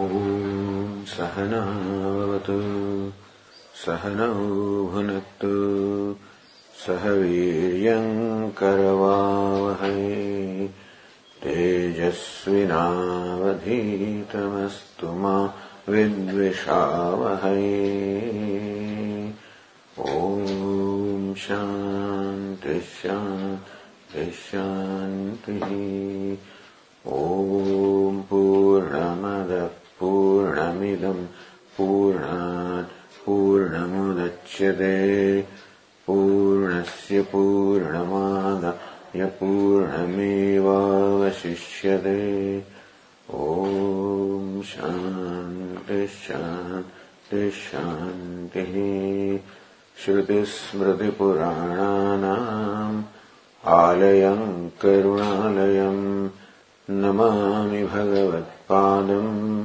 ॐ सहनावतु सहनौ भुनक्तु सह वीर्यङ्करवावहै तेजस्विनावधीतमस्तु मा विद्विषावहै। ॐ शान्तिः शान्तिः शान्तिः। ॐ पूर्णमदः पूर्णमिदम् पूर्णात् पूर्णमुदच्यते। पूर्णस्य पूर्णमादाय पूर्णमेवावशिष्यते। ॐ शान्तिः शान्तिः शान्तिः। श्रुतिस्मृतिपुराणानाम् आलयम् करुणालयम् नमामि भगवत्पादम्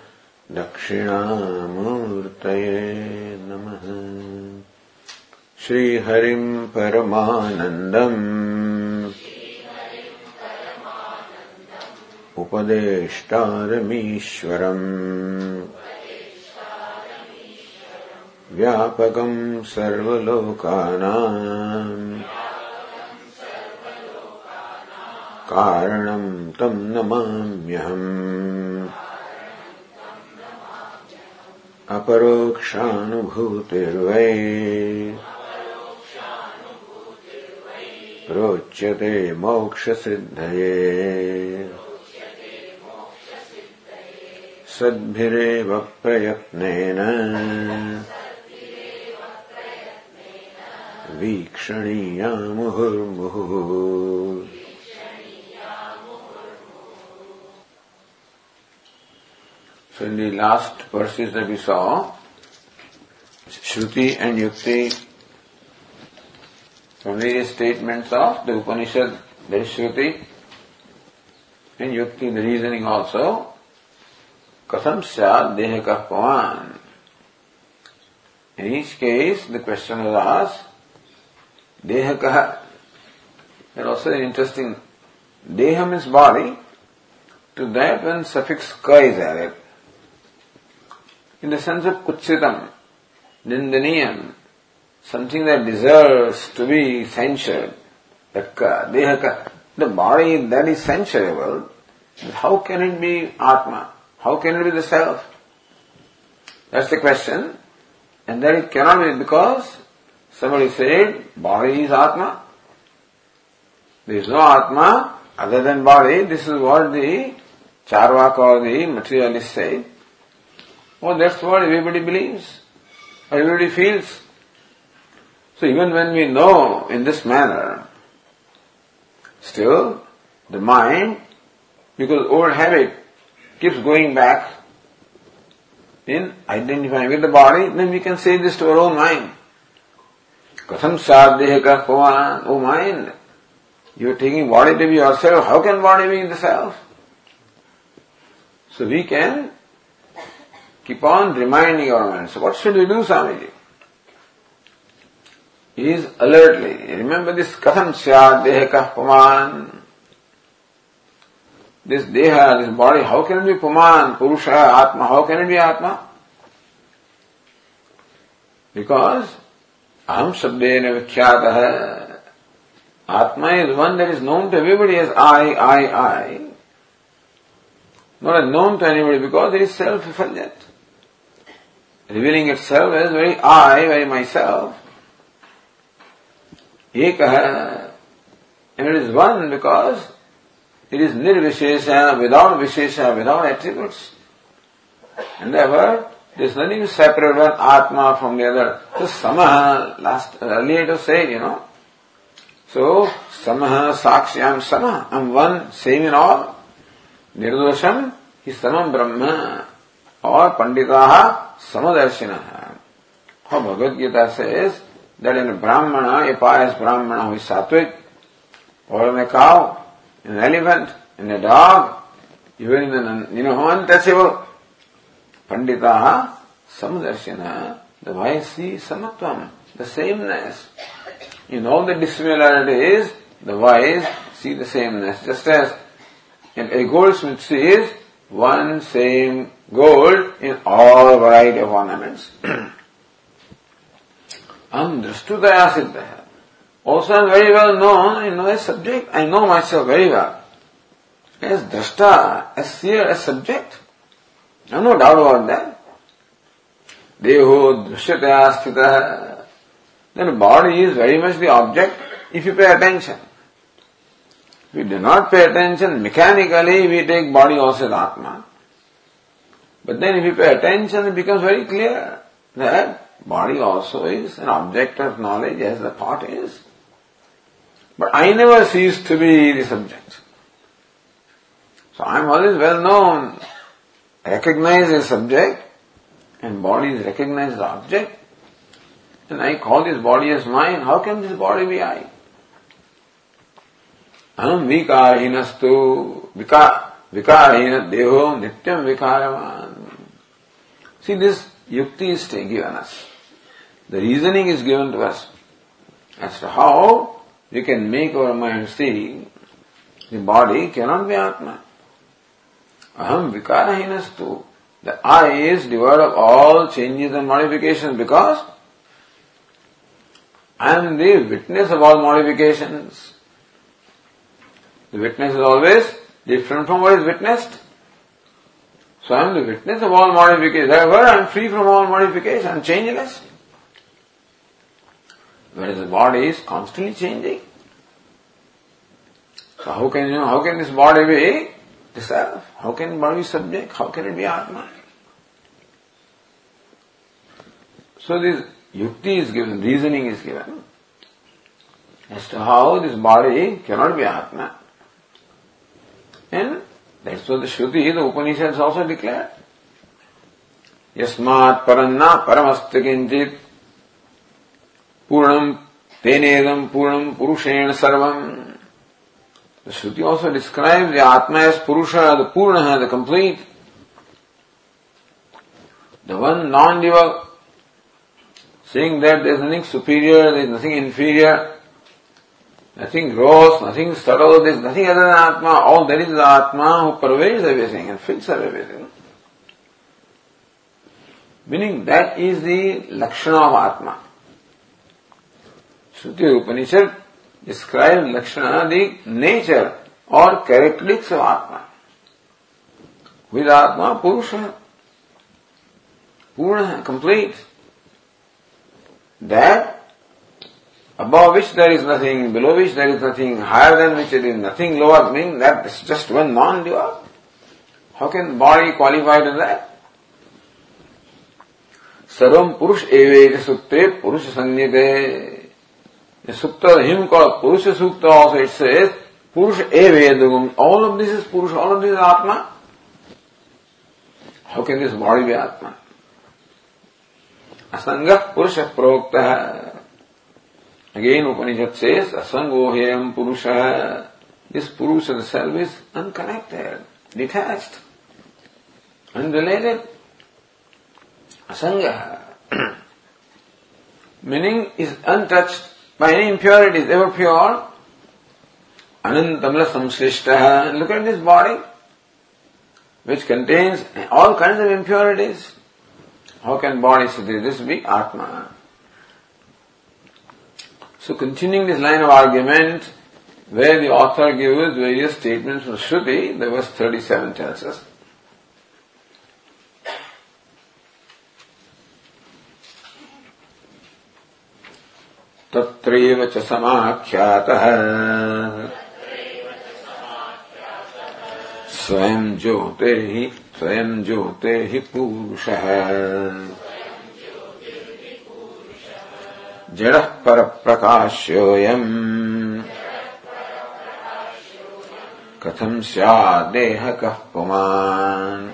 दक्षिणामूर्तये नमः। श्रीहरिम् परमानन्दम्। उपदेष्टारमीश्वरम्। व्यापकम् सर्वलोकानाम्। कारणम् तम् नमाम्यहम् अपरोक्षानुभूतिर्वै। रोच्यते मोक्षसिद्धये। सद्भिरेव प्रयत्नेन। वीक्षणीया मुहुर्मुहुः So in the last verses that we saw, Shruti and Yukti, from various statements of the Upanishad, there is Shruti, and Yukti, the reasoning also, Kasam Syad Dehaka Pavan. In each case, the question was asked, Dehaka, and also an interesting, Deha means body, to that one suffix ka is added in the sense of kutsitam, nindaniyam, something that deserves to be censured. That dehaka, the body that is censurable, how can it be Atma? How can it be the self? That's the question. And then it cannot be because somebody said body is Atma. There is no Atma other than body. This is what the Charvaka or the materialist say. Oh, that's what everybody believes. Everybody feels. So even when we know in this manner, still the mind, because old habit keeps going back in identifying with the body, then we can say this to our own mind. Katham sadhya pavan, oh mind, you are taking body to be yourself, how can body be the self? So we can keep on reminding our mind. So what should we do, Swamiji? Is alertly, remember this katham syad dehakah paman. This deha, this body, how can it be paman, purusha, atma, how can it be atma? Because aham shabdena vikhyatah. Atma is one that is known to everybody as I, I, I. Not known to anybody because it is self-effulgent revealing itself as very I, very myself. Ekaha, and it is one because it is nirvishesha, without vishesha, without attributes. And therefore, there is nothing separate one Atma from the other. So Samaha, last, earlier to say, you know. So, Samaha, Sakshyam, Sama, I'm one, same in all. Nirdosham is Samam Brahma. or Panditaha Samadarshina. How Bhagavad Gita says that in a Brahmana, a pious Brahmana who is sattvic, or in a cow, in an elephant, in a dog, even in an, you know, untouchable, Panditaha Samadarshina, the see Samatvam, the sameness. In all the dissimilarities, the wise see the sameness. Just as a goldsmith sees one same gold in all variety of ornaments. Andristudaya siddha. Also I am very well known, I know a subject, I know myself very well. As drashta, as seer, as subject. I have no doubt about that. Deho drishyataya sthita. Uh, then body is very much the object if you pay attention. If we do not pay attention, mechanically we take body also as Atma. But then if you pay attention, it becomes very clear that body also is an object of knowledge as the thought is. But I never cease to be the subject. So I am always well known, recognized as subject, and body is recognized as object. And I call this body as mine. How can this body be I? अहम विकारहीनस्तु विकारहीन देहो नित्यम विकारवान See this yukti is given us. The reasoning is given to us as to how we can make our mind see the body cannot be Atma. Aham vikarahinastu. The I is devoid of all changes and modifications because I am the witness of all modifications. The witness is always different from what is witnessed. So I am the witness of all modifications. Therefore, I am free from all modification. I am changeless. Whereas the body is constantly changing. So how can you know, how can this body be the self? How can body be subject? How can it be Atma? So this yukti is given, reasoning is given as to how this body cannot be Atma. And that's what the Shruti, the Upanishads also declare. Yasmat paranna paramasta kinchit purnam tenedam purnam purushena sarvam. The Shruti also describes the Atma as Purusha, the Purna, the complete. The one non-dual, saying that there is nothing superior, there is nothing inferior, Nothing gross, nothing subtle, there is nothing other than Atma. All there is is Atma who pervades everything and fills everything. Meaning that is the Lakshana of Atma. Shruti Upanishad describes Lakshana, the nature or characteristics of Atma. With Atma, Purusha, Purna, complete. That above which there is nothing, below which there is nothing, higher than which there is nothing, lower, meaning that is just one non-dual. How can body qualify to that? Sarvam Purush Eveta Sukte Purush Sanyate. The Sukta, him called Purush Sukta also it says, Purush Evedagum. All of this is Purush, all of this is Atma. How can this body be Atma? Asanga Purusha Prokta. Again, Upanishad says, Asangohyam Purusha. This Purusha, the self, is unconnected, detached, unrelated. Asanga. Meaning is untouched by any impurities, ever pure. Anantamla samslishta. Look at this body, which contains all kinds of impurities. How can body, so this be Atma? So continuing this line of argument, where the author gives various statements from Shruti, the verse 37 tells us. तत्रैव च समाख्यातः स्वयं ज्योतिः स्वयं ज्योतिः पूरुषः जडः परप्रकाश्योऽयम् कथम् स्यादेहकः पुमान्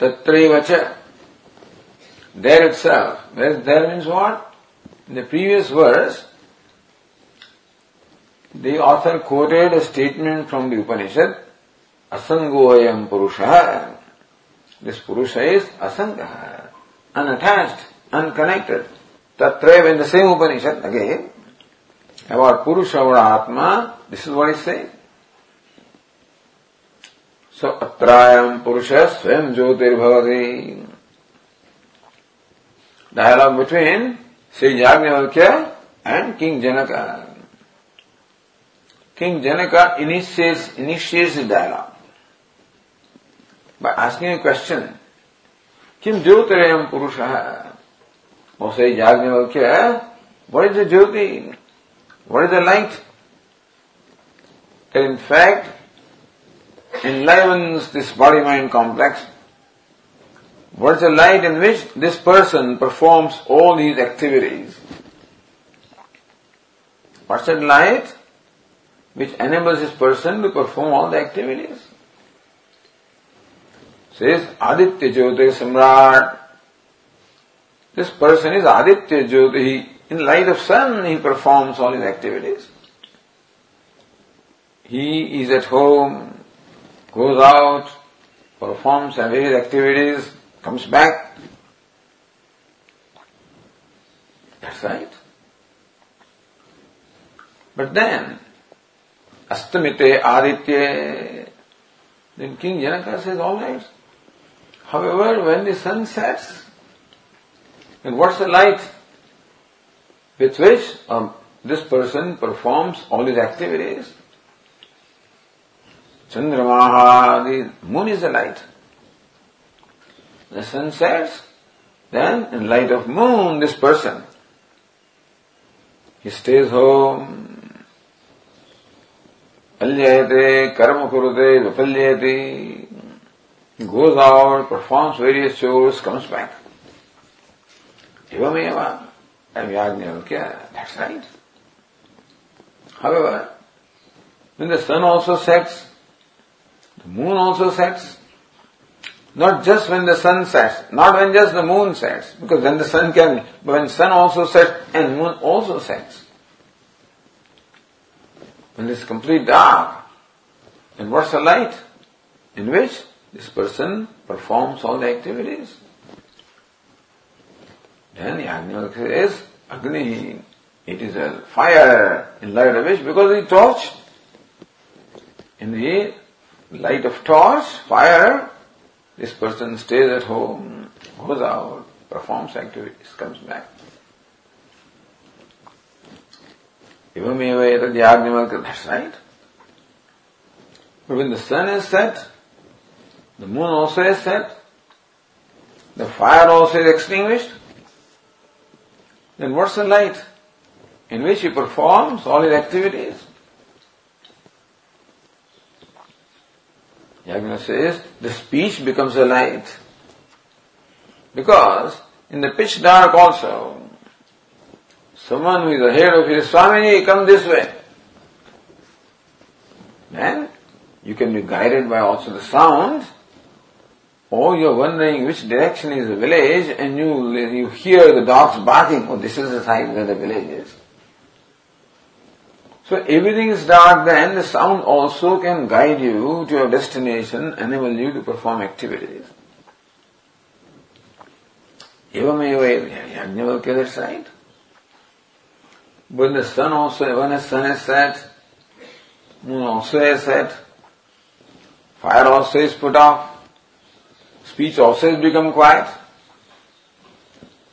तत्रैव च there itself. There, there means what? In the previous verse, the author quoted a statement from the Upanishad, Asangoyam Purusha, This Purusha is Asanga, unattached, unconnected. Tatra in the same Upanishad again, about Purusha or Atma, this is what he says. So Atrayam Purusha Swam Jyotirbhavati. Dialogue between Sri Yajnavalkya and King Janaka. King Janaka initiates, initiates the dialogue by asking a question. Kim Jyotirayam Purusha? O say what is the Jyoti? What is the light? That in fact enlivens this body-mind complex. What is the light in which this person performs all these activities? What's that light which enables this person to perform all the activities? Says Aditya Jyoti Samrat. This person is Aditya Jyoti. In light of sun, he performs all his activities. He is at home, goes out, performs various activities, comes back. That's right. But then, Astamite Aditya, then King Janaka says, all right. However, when the sun sets, and what's the light with which um, this person performs all his activities? Chandramaha, the moon is the light. The sun sets, then in light of moon, this person, he stays home, palyayate, karma kurute, vipalyate, goes out, performs various chores, comes back. Evameva, Yajnavalkya, that's right. However, when the sun also sets, the moon also sets. Not just when the sun sets, not when just the moon sets, because then the sun can, but when sun also sets and moon also sets. When it's complete dark, and what's the light? In which this person performs all the activities. Then Yajnavalkya says, Agni, it is a fire in light of which, because the torch, in the light of torch, fire, this person stays at home, goes out, performs activities, comes back. That's right. But when the sun is set, the moon also is set, the fire also is extinguished, then what's the light in which he performs all his activities? Yagna says the speech becomes a light. Because in the pitch dark also, someone who is ahead of his Swamini, come this way. Then you can be guided by also the sound, or you're wondering which direction is the village and you, you hear the dogs barking, oh this is the side where the village is. So everything is dark, then the sound also can guide you to your destination, enable you to perform activities. Evameva Yajnavalkya, that's right. When the sun also, when the sun is set, moon also is set, fire also is put off, speech also has become quiet.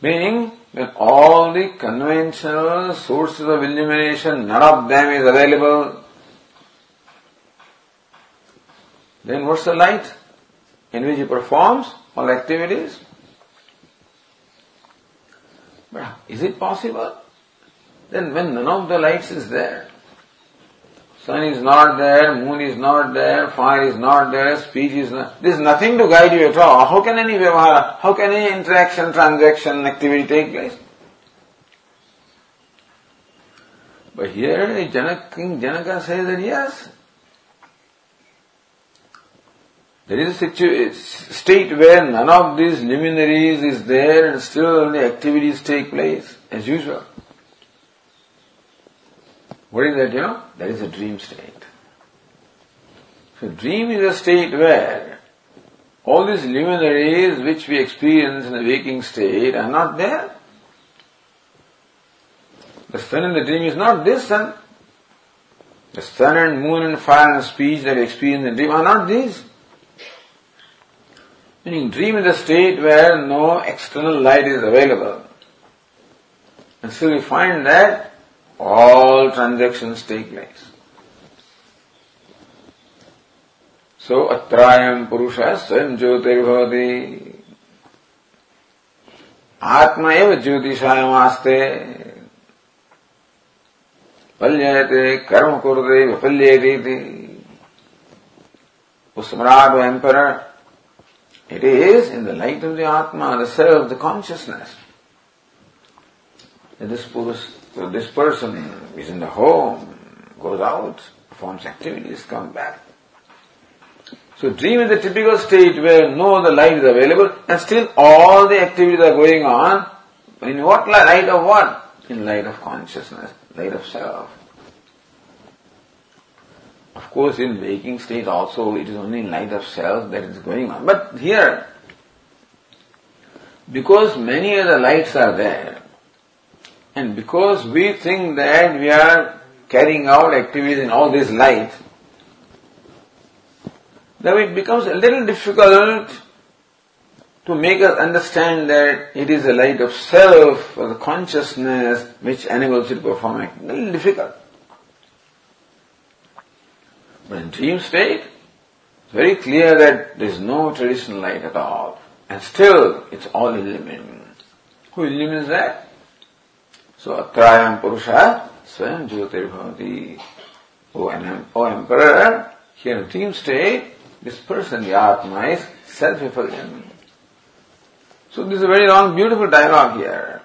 Meaning, when all the conventional sources of illumination, none of them is available, then what's the light in which he performs all activities? But is it possible? Then when none of the lights is there, sun is not there, moon is not there, fire is not there, speech is not, there is nothing to guide you at all. How can any vyavahara, how can any interaction, transaction, activity take place? But here Janak, King Janaka says that yes, There is a situ- state where none of these luminaries is there and still the activities take place as usual. What is that, you know? That is a dream state. So dream is a state where all these luminaries which we experience in the waking state are not there. The sun in the dream is not this sun. The sun and moon and fire and speech that we experience in the dream are not these. Meaning dream is a state where no external light is available. And so we find that all transactions take place. सो अत्रायम पुरुष स्वयं ज्योतिर्भवती आत्मा एव ज्योतिषायमास्ते पल्यते कर्म कुरते विपल्यते सम्राट emperor it is in the light of the Atma the self the consciousness this Purusha this, this person is in the home, goes out, performs activities, comes back. So dream is the typical state where no other light is available and still all the activities are going on. In what light of what? In light of consciousness, light of self. Of course, in waking state also, it is only light of self that is going on. But here, because many other lights are there, and because we think that we are carrying out activities in all this light, then it becomes a little difficult to make us understand that it is the light of self or the consciousness which enables you to perform A little difficult. But in dream state, it's very clear that there is no traditional light at all. And still, it's all illumined. Who illumines that? So, Atrayam Purusha Swayam Jyotir O, o Emperor, here in dream state, this person, the Atma, is self-effulgent. So this is a very long, beautiful dialogue here.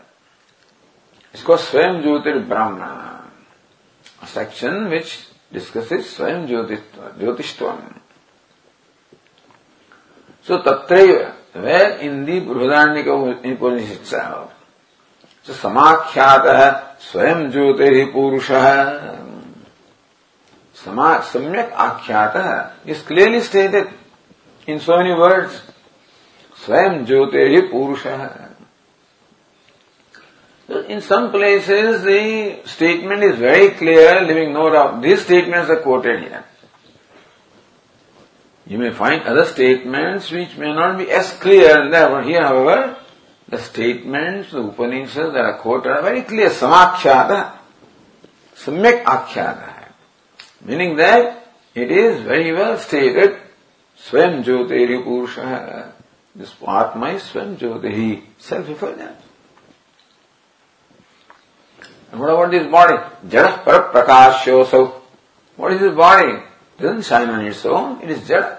It's called Swayam Jyotir Brahma, a section which discusses Swayam Jyotishtam. So Tatraiva, where in the Brihadaranyaka Upanishad समाख्यात स्वयं ज्योति पुरुष। सम्यक आख्यात is clearly stated in so many words स्वयं ज्योति पुरुष। In some places the statement is very clear leaving no doubt this statement is quoted here you may find other statements which may not be as clear here however the statements, the Upanishads that are quoted are very clear. Samakhyata, Samyak Akhyata. Meaning that it is very well stated, Swam Jyotiri Purusha. This Atma is Swam Jyotiri, self-effulgent. And what about this body? Jada Paraprakashyoso. What is this body? It doesn't shine on its own, it is Jada.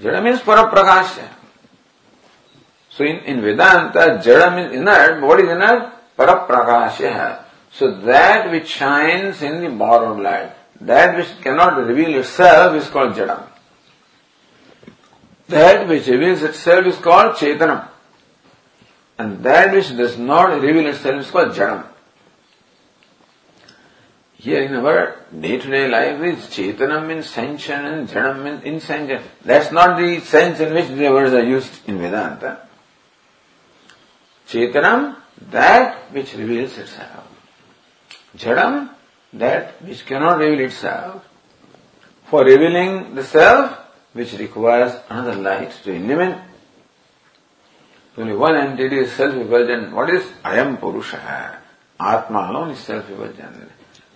Jada means Paraprakashya. So in, in Vedanta, Jada means inert, what is inert? Paraprakashya. So that which shines in the borrowed light, that which cannot reveal itself is called Jada. That which reveals itself is called Chetanam. And that which does not reveal itself is called Jadam. Here in our day-to-day life is Chetanam means sanction and Jadam means insanction. That's not the sense in which the words are used in Vedanta. चेतनम that which reveals its जड़म that which cannot reveal its for revealing the self which requires another light to in main one and is self reversion what is अयम पुरुष है Atma alone is self reversion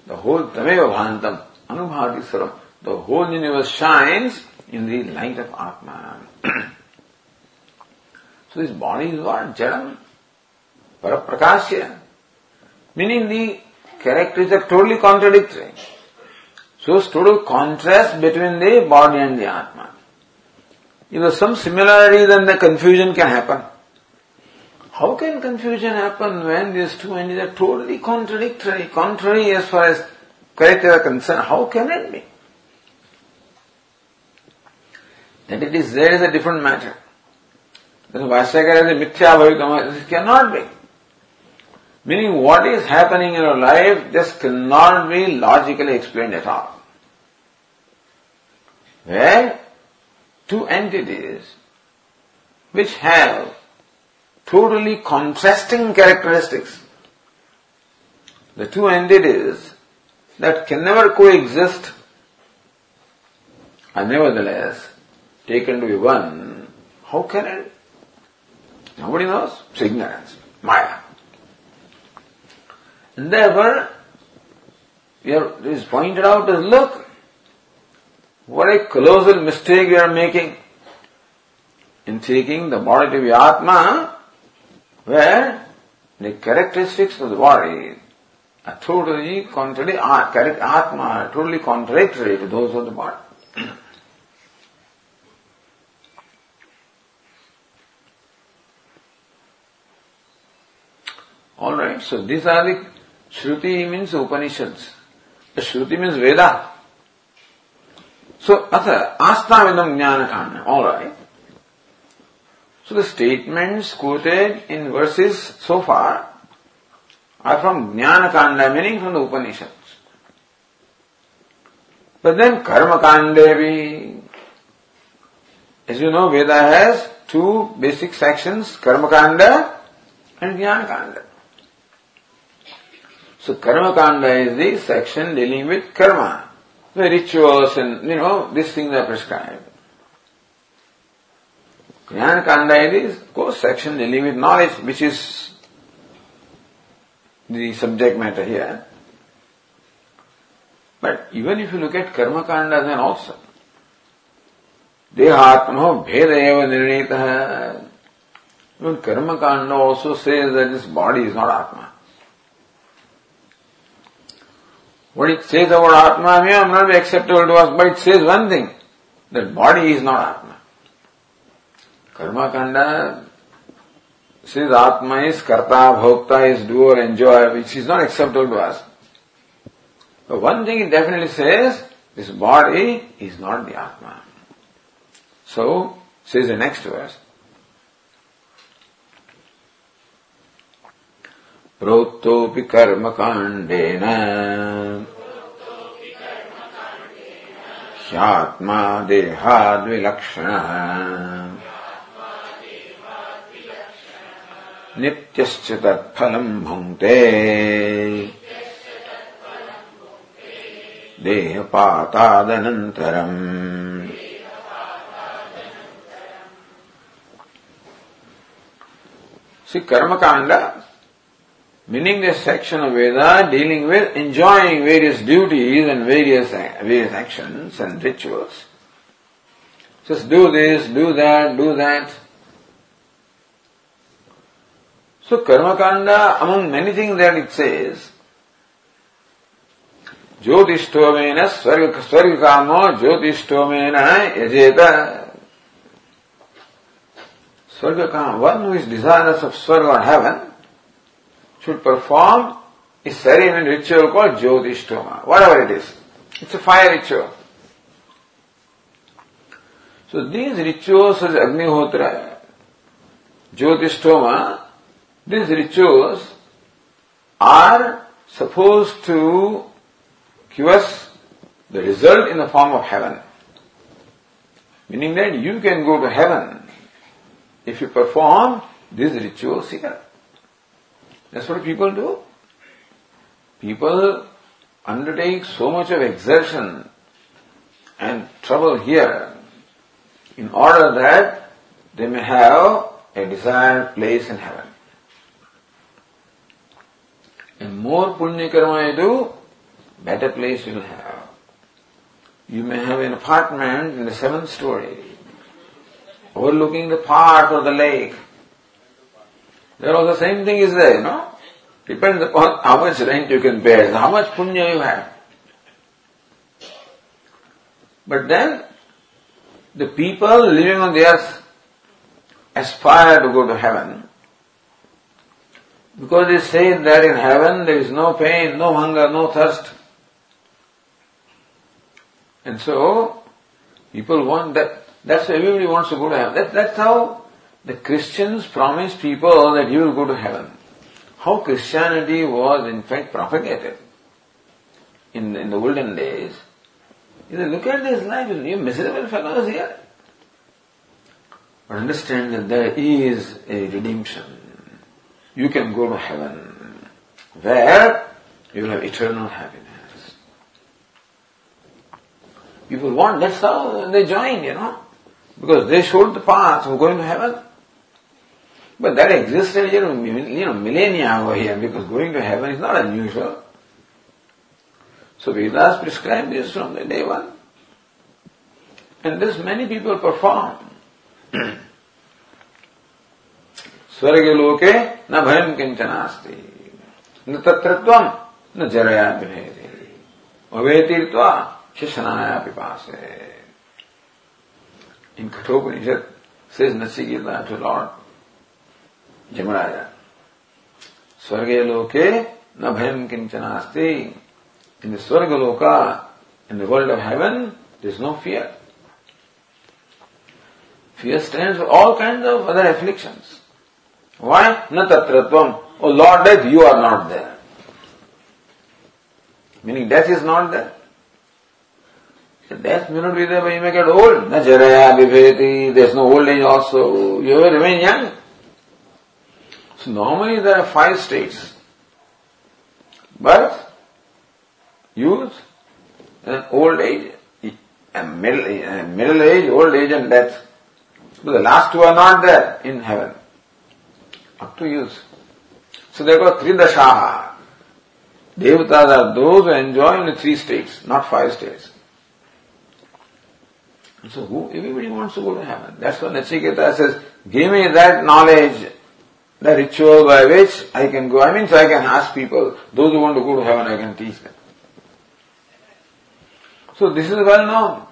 the whole तमेव भांतम अनुभाति सर्व the whole universe shines in दाइट of Atma so this body is what जड़म Paraprakashya. Meaning the characters are totally contradictory. So it's total contrast between the body and the Atma. If there's some similarity, then the confusion can happen. How can confusion happen when these two entities are totally contradictory, contrary as far as character are concerned? How can it be? That it is there is a different matter. The Vashyakara is mithya bhavikama. This cannot be. Meaning what is happening in your life just cannot be logically explained at all. Where two entities which have totally contrasting characteristics, the two entities that can never coexist are nevertheless taken to be one, how can it? Nobody knows. It's ignorance, Maya. And therefore, it is pointed out as look, what a colossal mistake we are making in taking the body to be Atma, where the characteristics of the body are totally contrary, ah, Atma are totally contradictory to those of the body. Alright, so these are the Shruti means Upanishads. Shruti means Veda. So, Atha, Astavidam Jnana Alright. So the statements quoted in verses so far are from Jnana Kanda, meaning from the Upanishads. But then Karma Kanda as you know, Veda has two basic sections, Karma Kanda and Jnana Kanda. So Karma Kanda is the section dealing with karma, the rituals and, you know, these things are prescribed. Jnana Kanda is, of course, section dealing with knowledge, which is the subject matter here. But even if you look at Karma Kanda then also, Dehatmano Bheda Eva Nirnita. Even Karma Kanda also says that this body is not Atma. What it says about Atma may not be acceptable to us, but it says one thing, that body is not Atma. Karma Kanda says Atma is Karta, Bhokta is doer, enjoyer, which is not acceptable to us. But one thing it definitely says, this body is not the Atma. So, says the next verse, प्रोक्तोऽपि कर्मकाण्डेन। ह्यात्मा देहाद्विलक्षणः। नित्यश्च तत्फलम् भुङ्क्ते। देहपातादनन्तरम्। Karma Kanda meaning this section of Veda dealing with enjoying various duties and various, various actions and rituals. Just do this, do that, do that. So Karma Kanda, among many things that it says, ज्योतिष्ठोमेन स्वर्ग स्वर्ग कामो ज्योतिष्ठोमेन yajeta. Swarga Kama, one who is desirous of Swarga or heaven, should perform a ceremony ritual called Jyotishtoma, whatever it is. It's a fire ritual. So these rituals such as Agnihotra, Jyotishtoma, these rituals are supposed to give us the result in the form of heaven. Meaning that you can go to heaven if you perform these rituals here. That's what people do. People undertake so much of exertion and trouble here in order that they may have a desired place in heaven. And more punya karma you do, better place you will have. You may have an apartment in the seventh story, overlooking the park or the lake, there also same thing is there, you know. Depends upon how much rent you can bear, how much punya you have. But then, the people living on the earth aspire to go to heaven because they say that in heaven there is no pain, no hunger, no thirst. And so, people want that That's why everybody wants to go to heaven. That, that's how the Christians promised people that you will go to heaven. How Christianity was in fact propagated in, in the olden days. You say, look at this life, you miserable fellows here. But understand that there is a redemption. You can go to heaven where you will have eternal happiness. People want, that's how they join, you know. Because they showed the path of going to heaven. But that existed, you know, you know, millennia over here, because going to heaven is not unusual. So Vedas prescribe this from the day one. And this many people perform. स्वर्गलोके न भयम किंचन अस्ति न तत्रत्वम न जरया विनयति अवेतीर्त्वा शिशनाया पिपासे In Kathopanishad says Nachiketa to Lord, Yamaraja. Swarge loke na bhayam kinchanasti. In the Swarga loka, in the world of heaven, there is no fear. Fear stands for all kinds of other afflictions. Why? Na tatratvam. Oh Lord death, you are not there. Meaning death is not there. So death may not be there, but you may get old. Na jaraya viveti. There's no old age also. You will remain young. So normally there are five states. Birth, youth, and old age, and middle, and middle age, old age and death. But the last two are not there in heaven up to use. So there were three dashaha. Devatas are those who enjoy only three states, not five states. So who, everybody wants to go to heaven. That's why Nachiketa says, give me that knowledge, the ritual by which I can go. I mean, so I can ask people, those who want to go to heaven, I can teach them. So this is well known.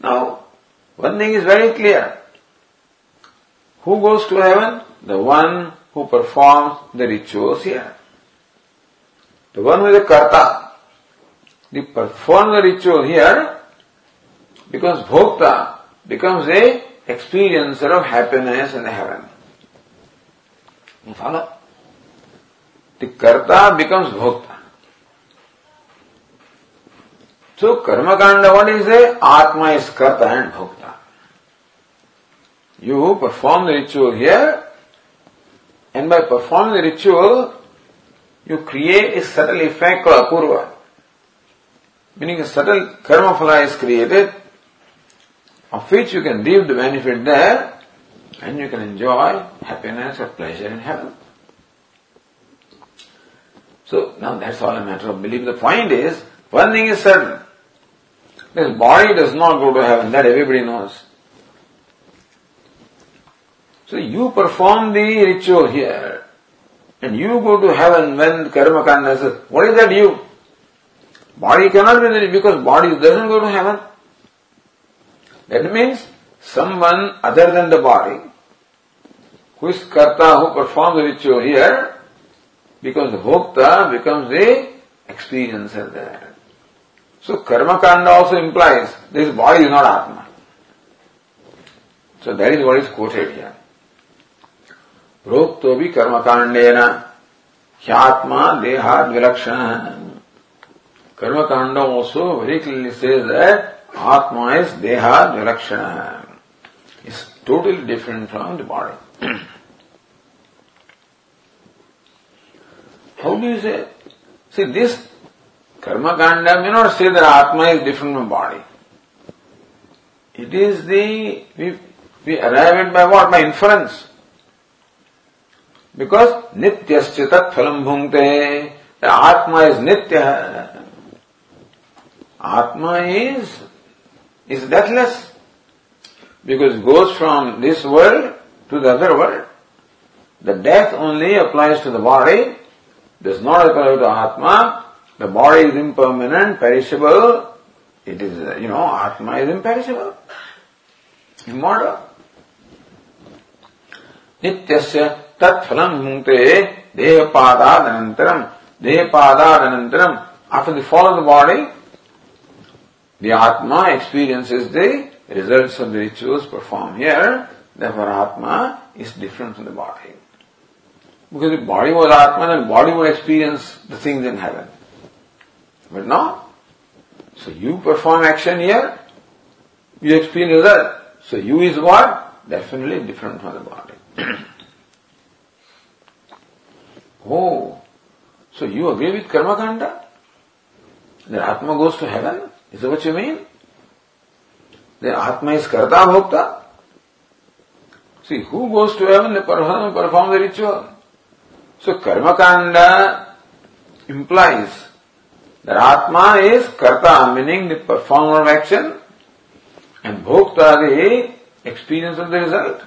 Now, one thing is very clear. Who goes to heaven? The one who performs the rituals here. The one is a karta. The perform the ritual here because bhokta becomes a experiencer of happiness in heaven. Follow कर्ता becomes भोक्ता। तो कर्मकांड one is Atma is कर्ता and Bhokta. You perform the ritual here and by perform the ritual you create a subtle effect और अपूर्व meaning subtle कर्म फला is created of which you can reap the benefit that and you can enjoy happiness or pleasure in heaven. So now that's all a matter of belief. The point is, one thing is certain. This body does not go to heaven, that everybody knows. So you perform the ritual here, and you go to heaven when karma kanda says, what is that you? Body cannot be there because body doesn't go to heaven. That means someone other than the body, who is karta, who performs the ritual here, because the bhokta becomes the experiencer there. So karma kanda also implies this body is not atma. So that is what is quoted here. प्रोक्तो भी कर्मकांडेन ह्यात्मा देहाद विलक्षण कर्मकांड also very clearly says that atma is dehad vilakshana is totally different from the body how do you say see this karma kanda may not say that atma is different from body it is the we, we arrive at by what by inference Because nityasya tat phalam bhungte. Atma is nitya. Atma is, is deathless Because it goes from this world to the other world. The death only applies to the body, does not apply to Atma. The body is impermanent, perishable. It is, you know, Atma is imperishable, immortal. Nityasya तत्फलम भूंगते देहपादादनंतरम देहपादादनंतरम after the fall of the body the atma experiences the results of the rituals performed here, therefore Atma is different from the body. Because if body was Atma, then body would experience the things in heaven. But no. So you perform action here, you experience result. So you is what? Definitely different from the body. oh, so you agree with Karma Kanda? That Atma goes to heaven? Is that what you mean? That Atma is Karta Bhokta? See, who goes to heaven? The person who performs the ritual. So Karma Kanda implies that Atma is Karta, meaning the performer of action, and Bhokta, the experience of the result.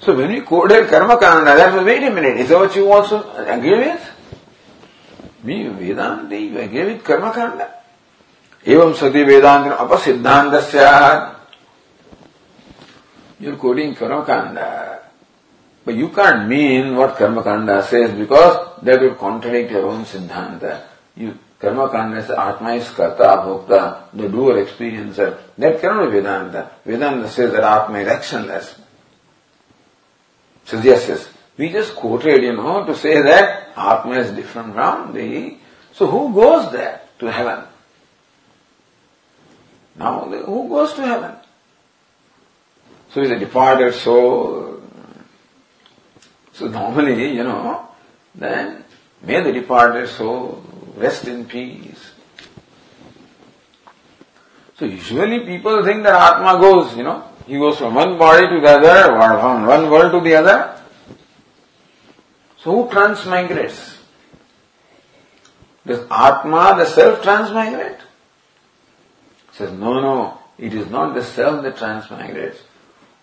So when we quoted Karma Kanda, that was, wait a minute, is that what you also agree with? Me, Vedanta, you agree with Karma Kanda? एवं सती वेदांत अपसिद्धांत You're quoting Karma Kanda. But you can't mean what Karma Kanda says because that will contradict your own Siddhanta. You, Karma Kanda says Atma is Karta, Bhokta, the doer, experiencer. That cannot be Vedanta. Vedanta says that Atma is actionless. Says yes, yes. We just quoted, you know, to say that Atma is different from the... So who goes there to heaven? Now, who goes to heaven? So he's a departed soul. So normally, you know, then may the departed soul rest in peace. So usually people think that Atma goes, you know, he goes from one body to the other, or from one world to the other. So who transmigrates? Does Atma, the self, transmigrate? Says, no, no, it is not the self that transmigrates.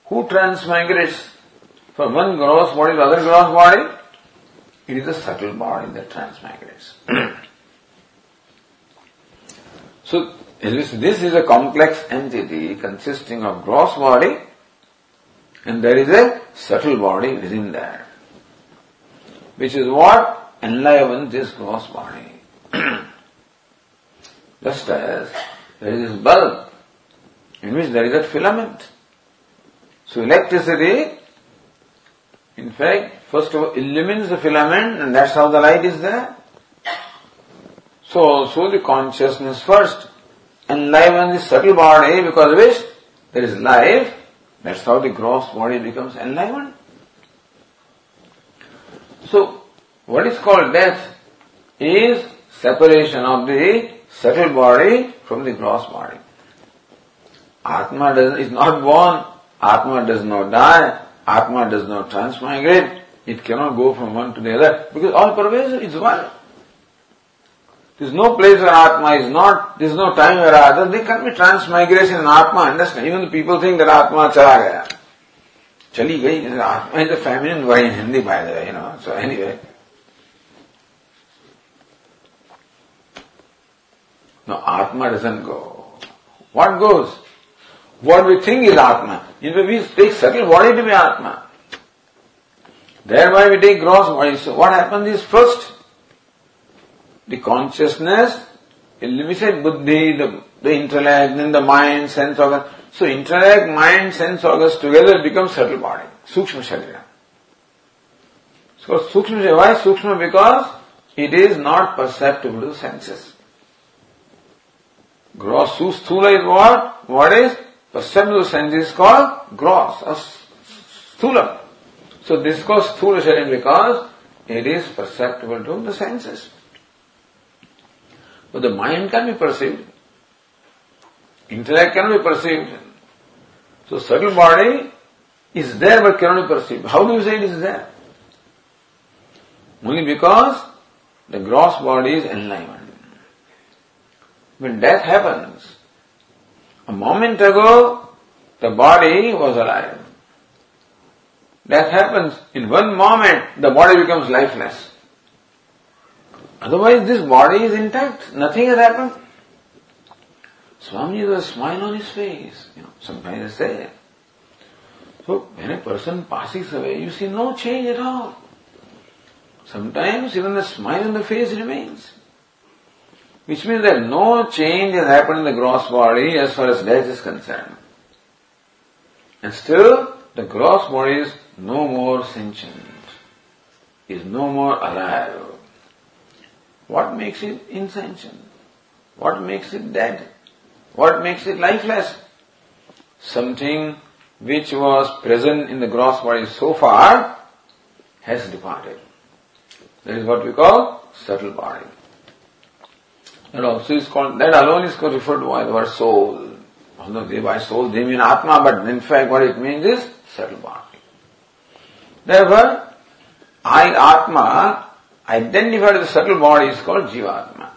Who transmigrates from one gross body to other gross body? It is the subtle body that transmigrates. so, this is a complex entity consisting of gross body and there is a subtle body within that. Which is what enlivens this gross body. Just as there is this bulb in which there is a filament. So electricity, in fact, first of all illumines the filament and that's how the light is there. So, also the consciousness first enlivens the subtle body because of which there is life. That's how the gross body becomes enlivened. So, what is called death is separation of the subtle body from the gross body. Atma does, is not born, Atma does not die, Atma does not transmigrate, it cannot go from one to the other because all pervasive is one. There is no place where Atma is not, there is no time where Atma, there can be transmigration in Atma, understand? Even the people think that Atma chala gaya. Chali gayi, Atma is a feminine word in Hindi by the way, you know, so anyway. No, Atma doesn't go. What goes? What we think is Atma. In we take subtle body to be Atma. Thereby we take gross body. So what happens is first, the consciousness, limited buddhi, the, the intellect, then the mind, sense organ. So intellect, mind, sense organs together become subtle body. Sukshma Sharira. So Sukshma, why Sukshma? Because it is not perceptible to senses. Gross, sthula is what? What is? Perceptible sense is called gross, or sthula. So this is called sthula sharira because it is perceptible to the senses. But the mind can be perceived. Intellect cannot be perceived. So subtle body is there but cannot be perceived. How do you say it is there? Only because the gross body is enlivened. When death happens, a moment ago the body was alive. Death happens in one moment, the body becomes lifeless. Otherwise, this body is intact. Nothing has happened. Swami has a smile on his face. You know, sometimes they say. So, when a person passes away, you see no change at all. Sometimes even the smile on the face remains. Which means that no change has happened in the gross body as far as death is concerned. And still, the gross body is no more sentient, is no more alive. What makes it insentient? What makes it dead? What makes it lifeless? Something which was present in the gross body so far has departed. That is what we call subtle body. That also is called, that alone is referred to the word soul. Although they by soul they mean Atma, but in fact what it means is subtle body. Therefore, I Atma identified with the subtle body is called Jivatma.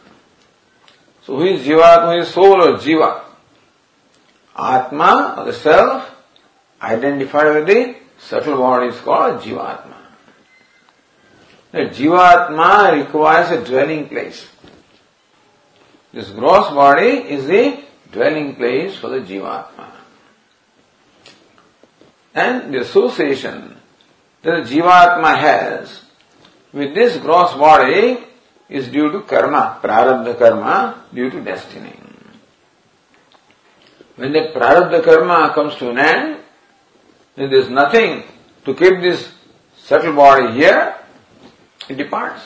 So who is Jivatma? Who is soul or Jiva? Atma or the self identified with the subtle body is called Jivatma. The Jivatma requires a dwelling place. This gross body is the dwelling place for the Jivatma. And the association that the Jivatma has with this gross body is due to karma, prarabdha karma, due to destiny. When the prarabdha karma comes to an end, then there is nothing to keep this subtle body here, it departs.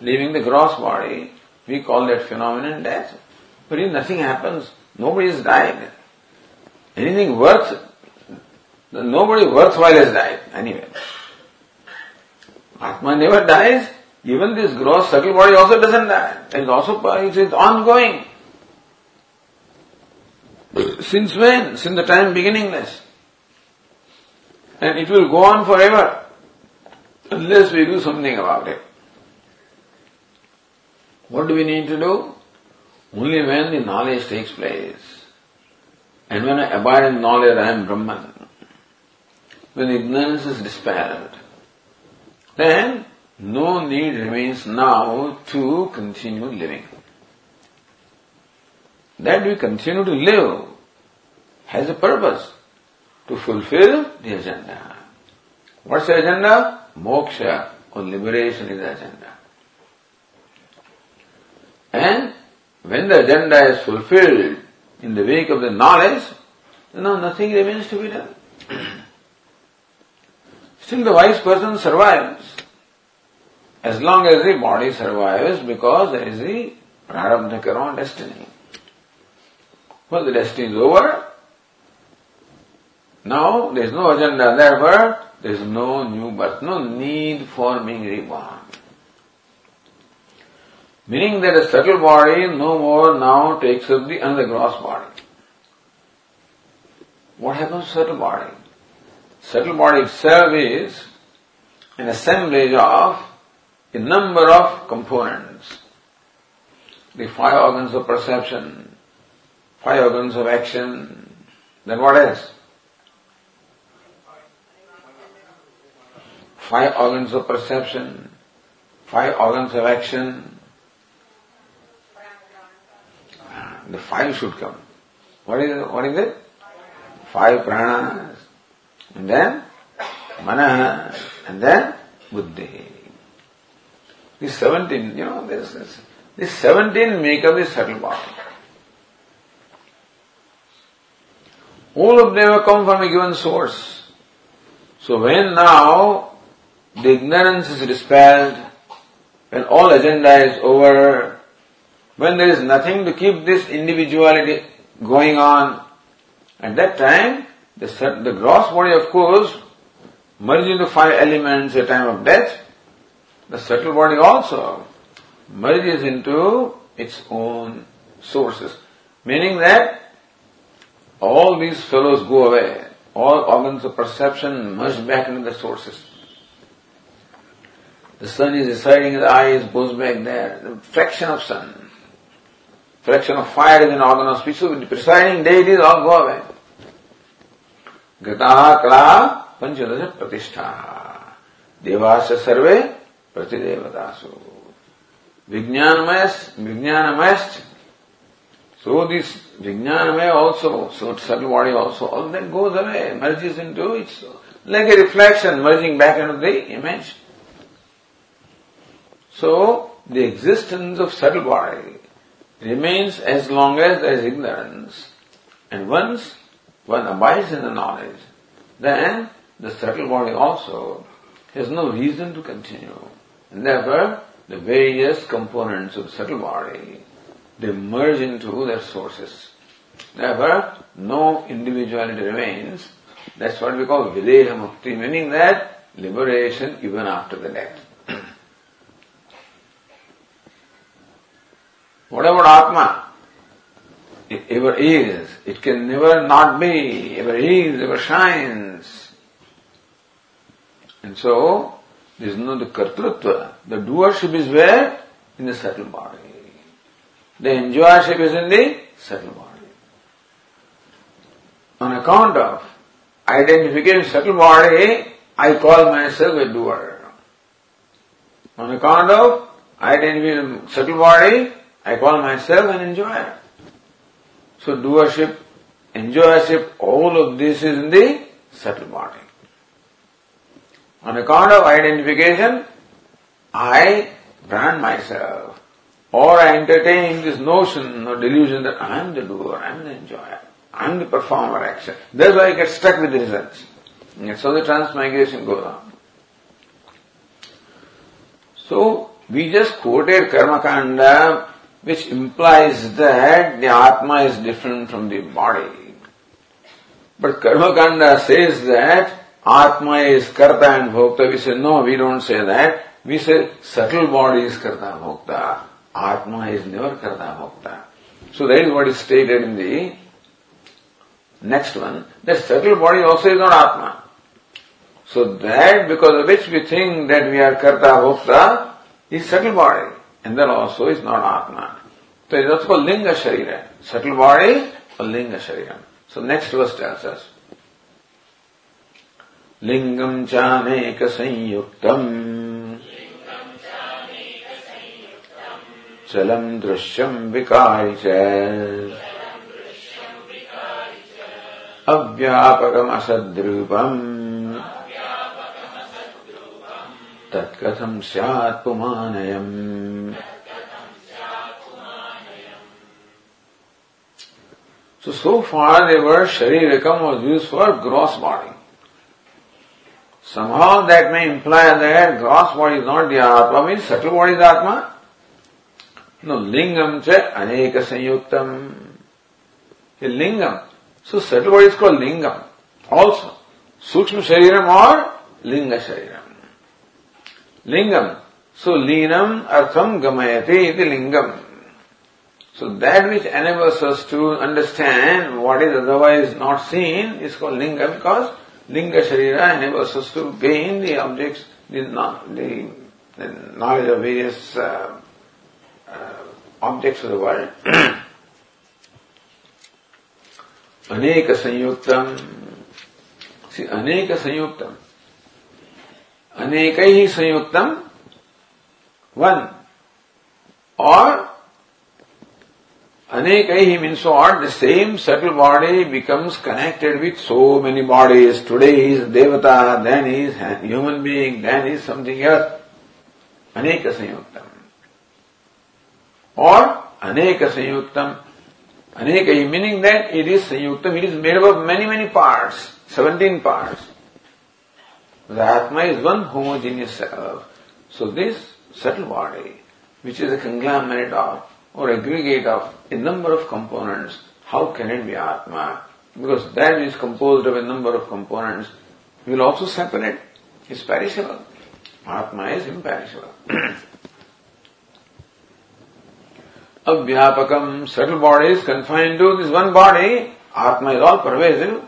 Leaving the gross body, we call that phenomenon death. But if nothing happens, nobody has died. Anything worth, nobody worthwhile has died anyway. Atma never dies. Even this gross subtle body also doesn't die. It is also it's ongoing. Since when? Since the time beginningless. And it will go on forever unless we do something about it. What do we need to do? Only when the knowledge takes place. And when I abide in knowledge, I am Brahman. When ignorance is dispelled, then no need remains now to continue living. That we continue to live has a purpose to fulfill the agenda. What's the agenda? Moksha or liberation is the agenda. And when the agenda is fulfilled in the wake of the knowledge, now nothing remains to be done. Still the wise person survives. As long as the body survives because there is the prarabdha karma destiny. Well, the destiny is over. Now there is no agenda, therefore there is no new birth, no need for being reborn. Meaning that a subtle body no more now takes up the another gross body. What happens to subtle body? Subtle body itself is an assemblage of a number of components. The five organs of perception, five organs of action, then what else? Five organs of perception, five organs of action, the five should come. What is? What is it? Five pranas. And then mana. And then buddhi. These seventeen, you know, this, this, seventeen make up the subtle body. All of them have come from a given source. So when now the ignorance is dispelled, when all agenda is over, when there is nothing to keep this individuality going on, at that time, the, the gross body, of course, merges into five elements at time of death. The subtle body also merges into its own sources. Meaning that all these fellows go away. All organs of perception merge back into the sources. The sun is residing in the eyes, goes back there. The fraction of sun fraction of fire is in organ of speech presiding deity it is all go away घटा कला पंचदश प्रतिष्ठा देवास सर्वे प्रतिदेवदासो विज्ञानमय विज्ञानमय so this विज्ञानमय also so its serve body also all that goes away merges into its like a reflection merging back and the image so the existence of serve body remains as long as there is ignorance. And once one abides in the knowledge, then the subtle body also has no reason to continue. And therefore, the various components of subtle body, they merge into their sources. Therefore, no individuality remains. That's what we call Videha Mukti, meaning that liberation even after the death. What about Atma? It ever is. It can never not be. Ever is, ever shines. And so, there is no the kartrutva. The doership is where? In the subtle body. The enjoyership is in the subtle body. On account of identification subtle body, I call myself a doer. On account of identification subtle body, I call myself an enjoyer. So doership, enjoyership, all of this is in the subtle body. On account of identification, I brand myself or I entertain this notion or delusion that I am the doer, I am the enjoyer, I am the performer action. That's why I get stuck with the results. And so the transmigration goes on. So we just quoted Karma Kanda which implies that the Atma is different from the body. But Karma Kanda says that Atma is Karta and Bhokta. We say, no, we don't say that. We say subtle body is Karta Bhokta. Atma is never Karta Bhokta. So that is what is stated in the next one. That subtle body also is not Atma. So that because of which we think that we are Karta Bhokta is subtle body. And that also is not Atma. So also called Linga Sharira. Subtle body or Linga Sharira. So next verse tells us. लिङ्गम् चानेकसंयुक्तम् चलम् दृश्यम् विकारि च अव्यापकमसद्रूपम् कथम स्यात् पुमानयम् सो so far देवर शरीर come was use for gross body somehow that may imply that gross body is not there Atma mean subtle body is Atma no लिंगम च अनेक संयुक्तम लिंगम so subtle body is call lingam also सूक्ष्म शरीरम और लिंग शरीरम लिंगम। सो लीनम अर्थम गमयते इति लिंगम। So that which enables us to understand what is otherwise not seen is called lingam because लिंग शरीर enables us to gain the objects the knowledge of various objects of the world अनेक संयुक्तम अनेक संयुक्तम अनेक ही संयुक्तम वन और Anekaihi means what? The same subtle body becomes connected with so many bodies. Today he is Devata, then he is a human being, then he is something else. Aneka Sanyuktam. Or Aneka Sanyuktam. Aneka meaning that it is Sanyuktam, it is made up of many, many parts, 17 parts. the Atma is one homogeneous self. So this subtle body, which is a conglomerate of or aggregate of a number of components, how can it be Atma? Because that is composed of a number of components will also separate. It's perishable. Atma is imperishable. Avyapakam, subtle body is confined to this one body. Atma is all pervasive.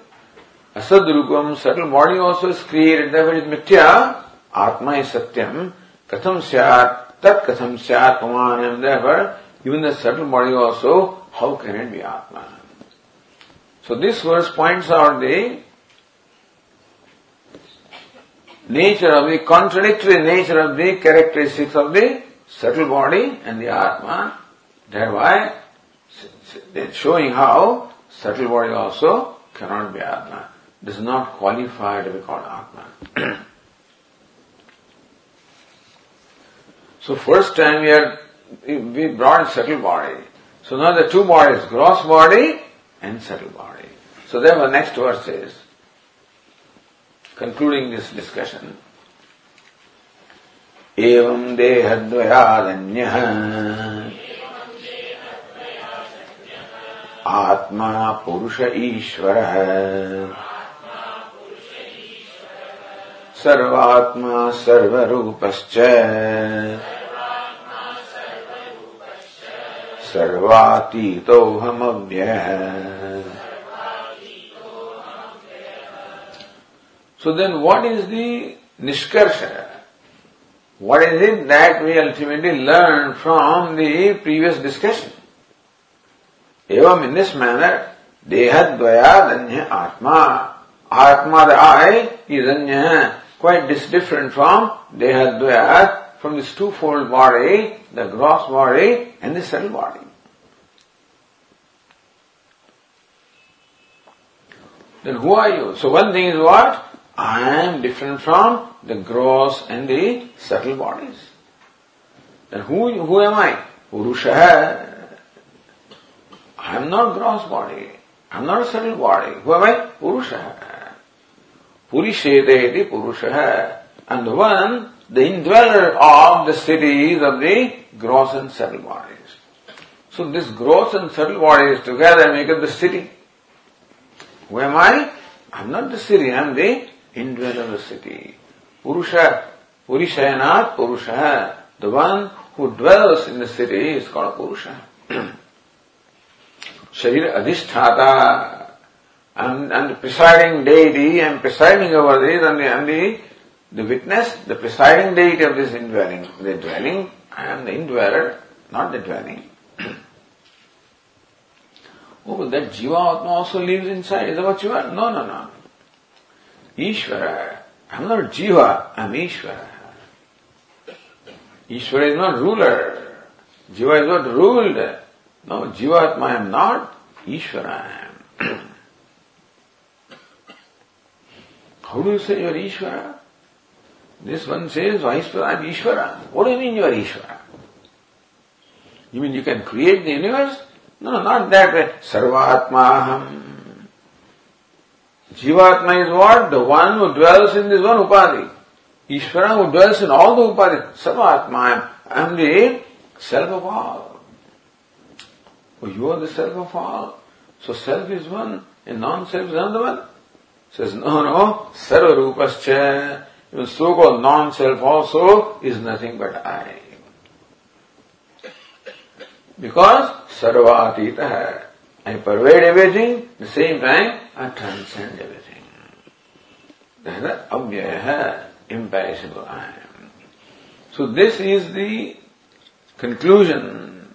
Asadrupam, subtle body also is created, therefore it is mithya. Atma is satyam. Katham syat, tat katham syat, pamanam, therefore even the subtle body also, how can it be Atma? So this verse points out the nature of the contradictory nature of the characteristics of the subtle body and the Atma, thereby showing how subtle body also cannot be Atma, does not qualify to be called Atma. So first time we had, we brought subtle body. So now the two bodies, gross body and subtle body. So therefore next verse is, concluding this discussion, एवं देहद्वयादन्यः आत्मा पुरुष ईश्वरः सर्वात्मा सर्वरूपश्च। सर्वातीतोऽहमव्य so then what is the निष्कर्ष what is it that we ultimately learn from the previous discussion एवं in this manner देहद्वया अन्य आत्मा। आत्मा द आई इज़ अन्य quite different from dehadvaya, from this twofold body, the gross body and the subtle body. Then who are you? So one thing is what? I am different from the gross and the subtle bodies. Then who, who am I? Purusha. I am not gross body. I am not subtle body. Who am I? Purusha. Purishete Purusha. And the one, the indweller of the cities of the gross and subtle bodies. So this gross and subtle bodies together make up the city. Who am I? I'm not the city, I'm the indweller of the city. Purusha, Purishayanat Purusha. The one who dwells in the city is called Purusha. Sharir Adhisthata. And, and the presiding deity, and presiding over this, and the, and the, the witness, the presiding deity of this indwelling. The dwelling, I am the indweller, not the dwelling. oh, but that Jiva Atma also lives inside. Is that what you are? No, no, no. Ishvara. I'm not Jiva, I'm Ishvara. Ishvara is not ruler. Jiva is not ruled. No, Jiva Atma I am not. Ishvara I am. How do you say you are Ishvara? This one says, Ishvara, I am Ishvara. What do you mean you are Ishvara? You mean you can create the universe? No, no, not that way. Sarvatmaham. Jivatma is what? The one who dwells in this one upadhi. Ishvara who dwells in all the upadhi. Sarvatma. I am the self of all. Oh, you are the self of all. So self is one and non-self is another one. Says, no, no, sarva rupascha. Even so-called non-self also is nothing but I. Because sarvatita. I pervade everything, the same time I transcend everything. That is avyaya, imperishable I. So this is the conclusion,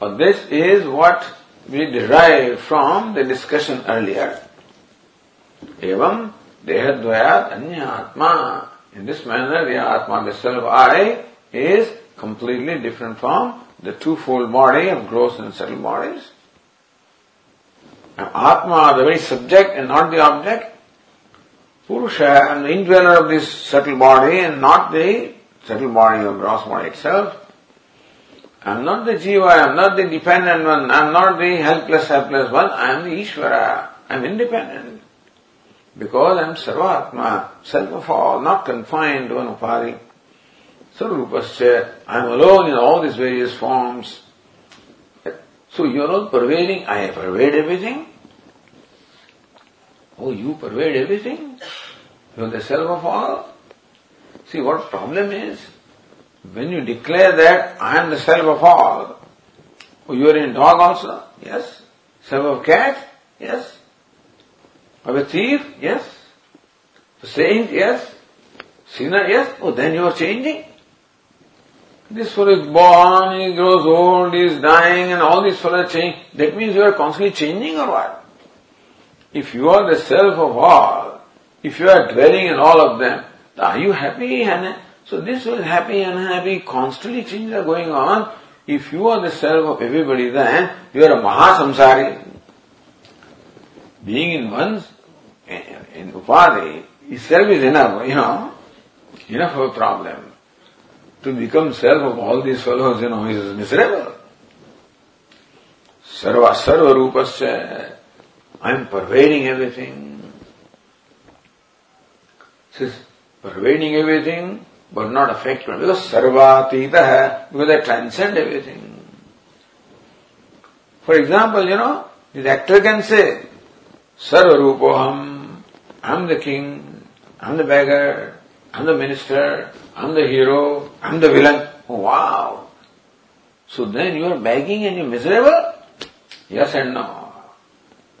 or this is what we derive from the discussion earlier. Evam dehadvayat anya atma. In this manner, the atma, the self I, is completely different from the twofold body of gross and subtle bodies. Atma, the very subject and not the object. Purusha, and the indweller of this subtle body and not the subtle body or gross body itself. I am not the jiva, I am not the dependent one, I am not the helpless, helpless one, I am the Ishvara, I am independent. Because I am Sarvatma, self of all, not confined to one upadhi. Sarupascha, I am alone in all these various forms. So you are all pervading, I pervade everything. Oh, you pervade everything? You are the self of all? See what problem is? When you declare that I am the self of all, oh, you are in dog also? Yes. Self of cat? Yes. Of a thief? Yes. A saint? Yes. Sinner? Yes. Oh, then you are changing. This fellow is born, he grows old, he is dying, and all these fellows change. That means you are constantly changing or what? If you are the self of all, if you are dwelling in all of them, are you happy? And so this was happy and unhappy, constantly changes are going on. If you are the self of everybody, then you are a Mahasamsari. Being in one's in Upadhi itself is enough, you know, enough of a problem. to become self of all these fellows, you know, is miserable. Sarva Sarva Rupasya. I am pervading everything. Says, pervading everything, but not affected. Because Sarvatita, because I transcend everything. For example, you know, the actor can say, Sarva Rupoham, I'm the king, I'm the beggar, I'm the minister, I'm the hero, I'm the villain. Oh, wow. So then you are begging and you're miserable? Yes and no.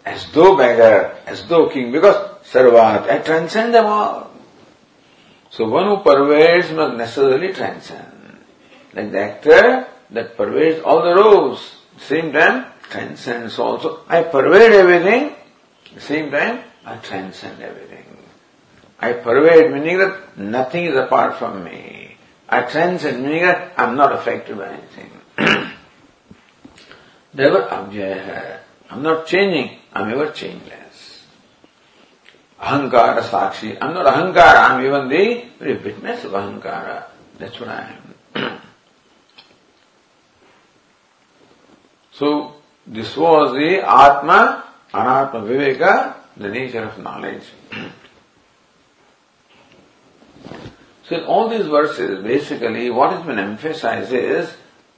As though beggar, as though king, because Sarvat, I transcend them all. So one who pervades must necessarily transcend. Like the actor that pervades all the roles, same time transcends also. I pervade everything, same time I transcend everything. I pervade meaning that nothing is apart from me. I transcend meaning that I'm not affected by anything. I'm not changing. I'm ever changeless. Ahankara sakshi. I'm not ahankara. I'm even the very witness of ahankara. That's what I am. so, this was the Atma, Anatma Viveka, the nature of knowledge. so in all these verses, basically what has been emphasized is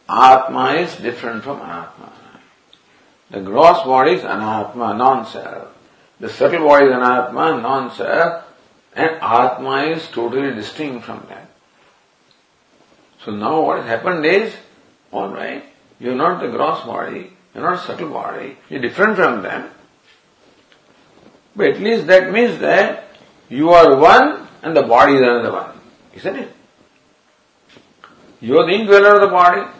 Atma is different from Anatma. The gross body is anatma, non-self. The subtle body is anatma, non-self. And atma is totally distinct from that. So now what has happened is, alright, you're not the gross body, you're not subtle body, you're different from them. But at least that means that you are one and the body is another one. Isn't it? You are the indweller of the body.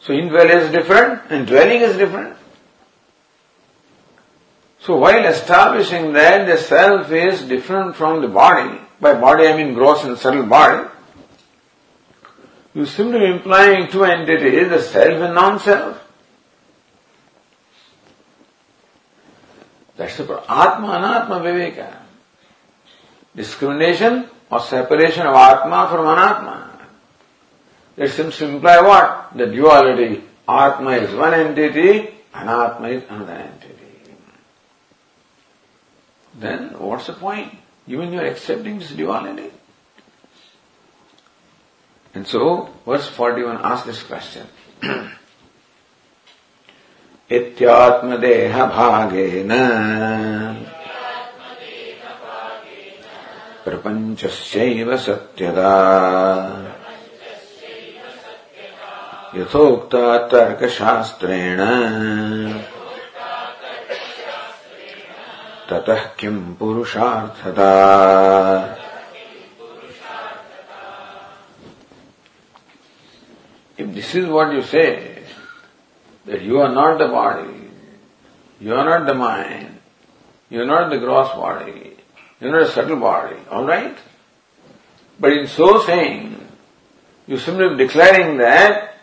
So indweller is different and dwelling is different. So while establishing that the self is different from the body, by body I mean gross and subtle body, you seem to be implying two entities, the self and non-self. That's the Atma Anatma Viveka. Discrimination or separation of Atma from Anatma. That seems to imply what? The duality. Atma is one entity, Anatma is another entity then what's the point? Even you are accepting this duality. And so, verse 41 asks this question. इत्यात्मदेहभागेन। प्रपञ्चस्यैव सत्यदा। यथोक्ता तर्कशास्त्रेण। ततः किम् पुरुषार्थता। If this is what you say that you are not the body, you are not the mind, you are not the gross body, you are not a subtle body, alright? But in so saying, you simply declaring that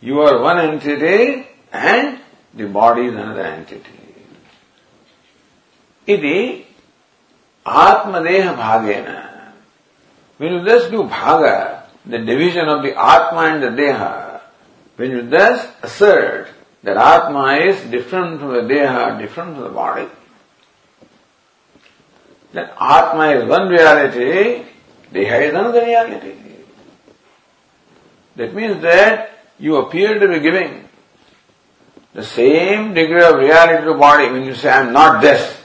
you are one entity and the body is another entity. Iti Atmadeha Bhagena. When you thus do Bhaga, the division of the Atma and the Deha, when you thus assert that atma is different from the deha, different from the body, that atma is one reality, deha is another reality. That means that you appear to be giving the same degree of reality to body when you say, I am not this.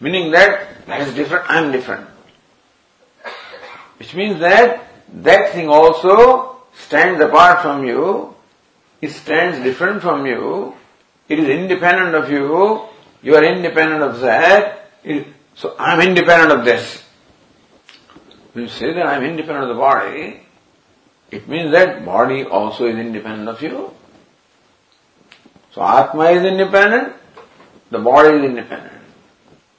Meaning that that is different, I am different. Which means that that thing also stands apart from you, it stands different from you, it is independent of you, you are independent of that, so I am independent of this. When you say that I am independent of the body, it means that body also is independent of you. So Atma is independent, the body is independent.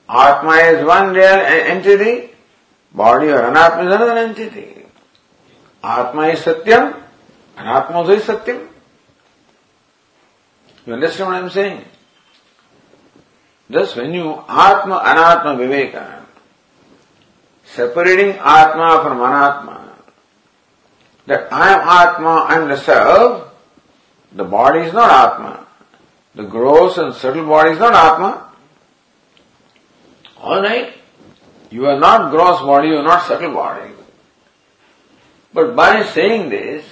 Atma is one real entity, body or anatma is another entity. Atma is Satyam, Anatma also is Satyam. You understand what I am saying? Thus when you Atma Anatma Viveka, separating Atma from Anatma, that I am Atma, I am the self, the body is not Atma. The gross and subtle body is not Atma. Alright? You are not gross body, you are not subtle body. But by saying this,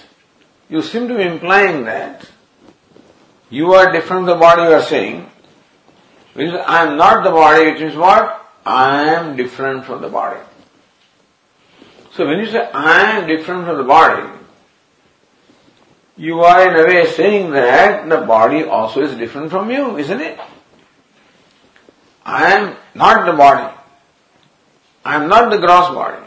you seem to be implying that you are different from the body you are saying. I am not the body, which means what? I am different from the body. So when you say I am different from the body, you are in a way saying that the body also is different from you, isn't it? I am not the body. I am not the gross body.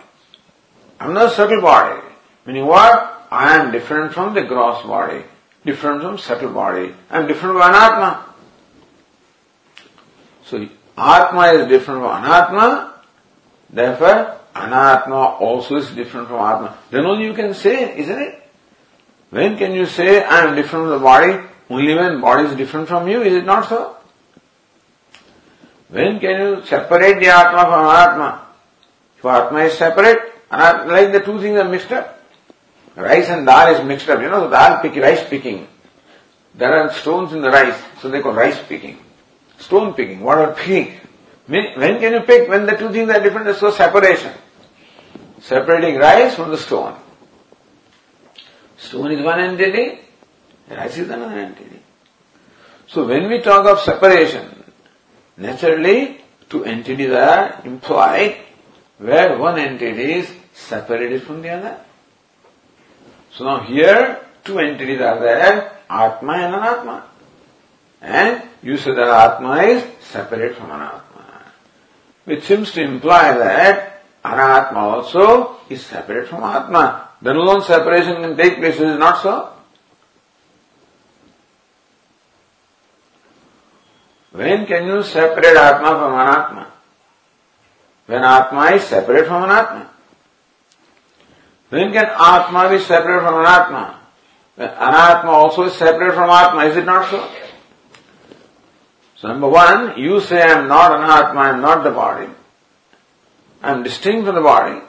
I am not the subtle body. Meaning what? I am different from the gross body, different from subtle body. Am different from Anatma. So Atma is different from Anatma, therefore Anatma also is different from Atma. Then only you can say, isn't it? When can you say I am different from the body? Only when body is different from you, is it not so? When can you separate the Atma from Anatma? If Atma is separate, like the two things are mixed up. Rice and dal is mixed up, you know, dal picking, rice picking. There are stones in the rice, so they call rice picking. Stone picking, what are picking? When can you pick? When the two things are different, so separation. Separating rice from the stone. Stone is one entity, rice is another entity. So when we talk of separation, naturally two entities are implied where one entity is separated from the other. So now here two entities are there, Atma and Anatma. And you say that Atma is separate from Anatma. Which seems to imply that Anatma also is separate from Atma. Then alone separation can take place, is not so? When can you separate Atma from Anatma? When Atma is separate from Anatma. When can Atma be separate from Anatma? Anatma also is separate from Atma, is it not so? So number one, you say I am not Anatma, I am not the body. I am distinct from the body.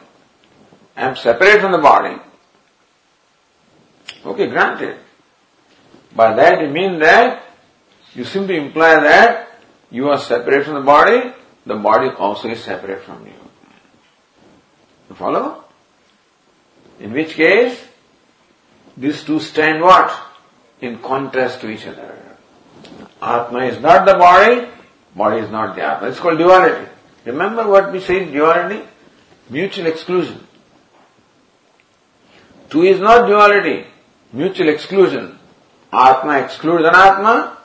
I am separate from the body. Okay, granted. By that you mean that you seem to imply that you are separate from the body, the body also is separate from you. You follow? In which case, these two stand what? In contrast to each other. Atma is not the body, body is not the Atma. It's called duality. Remember what we say in duality? Mutual exclusion. Two is not duality, mutual exclusion. Atma excludes anatma,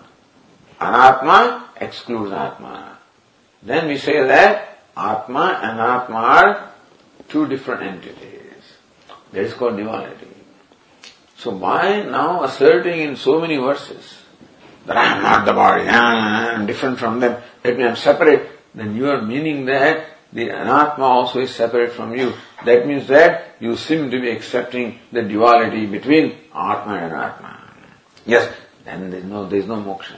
anatma excludes atma. Then we say that atma and Atma are two different entities. That is called duality. So why now asserting in so many verses that I am not the body, I am different from them, that means I am separate, then you are meaning that the anatma also is separate from you. That means that you seem to be accepting the duality between atma and anatma. Yes, then there is no, there is no moksha.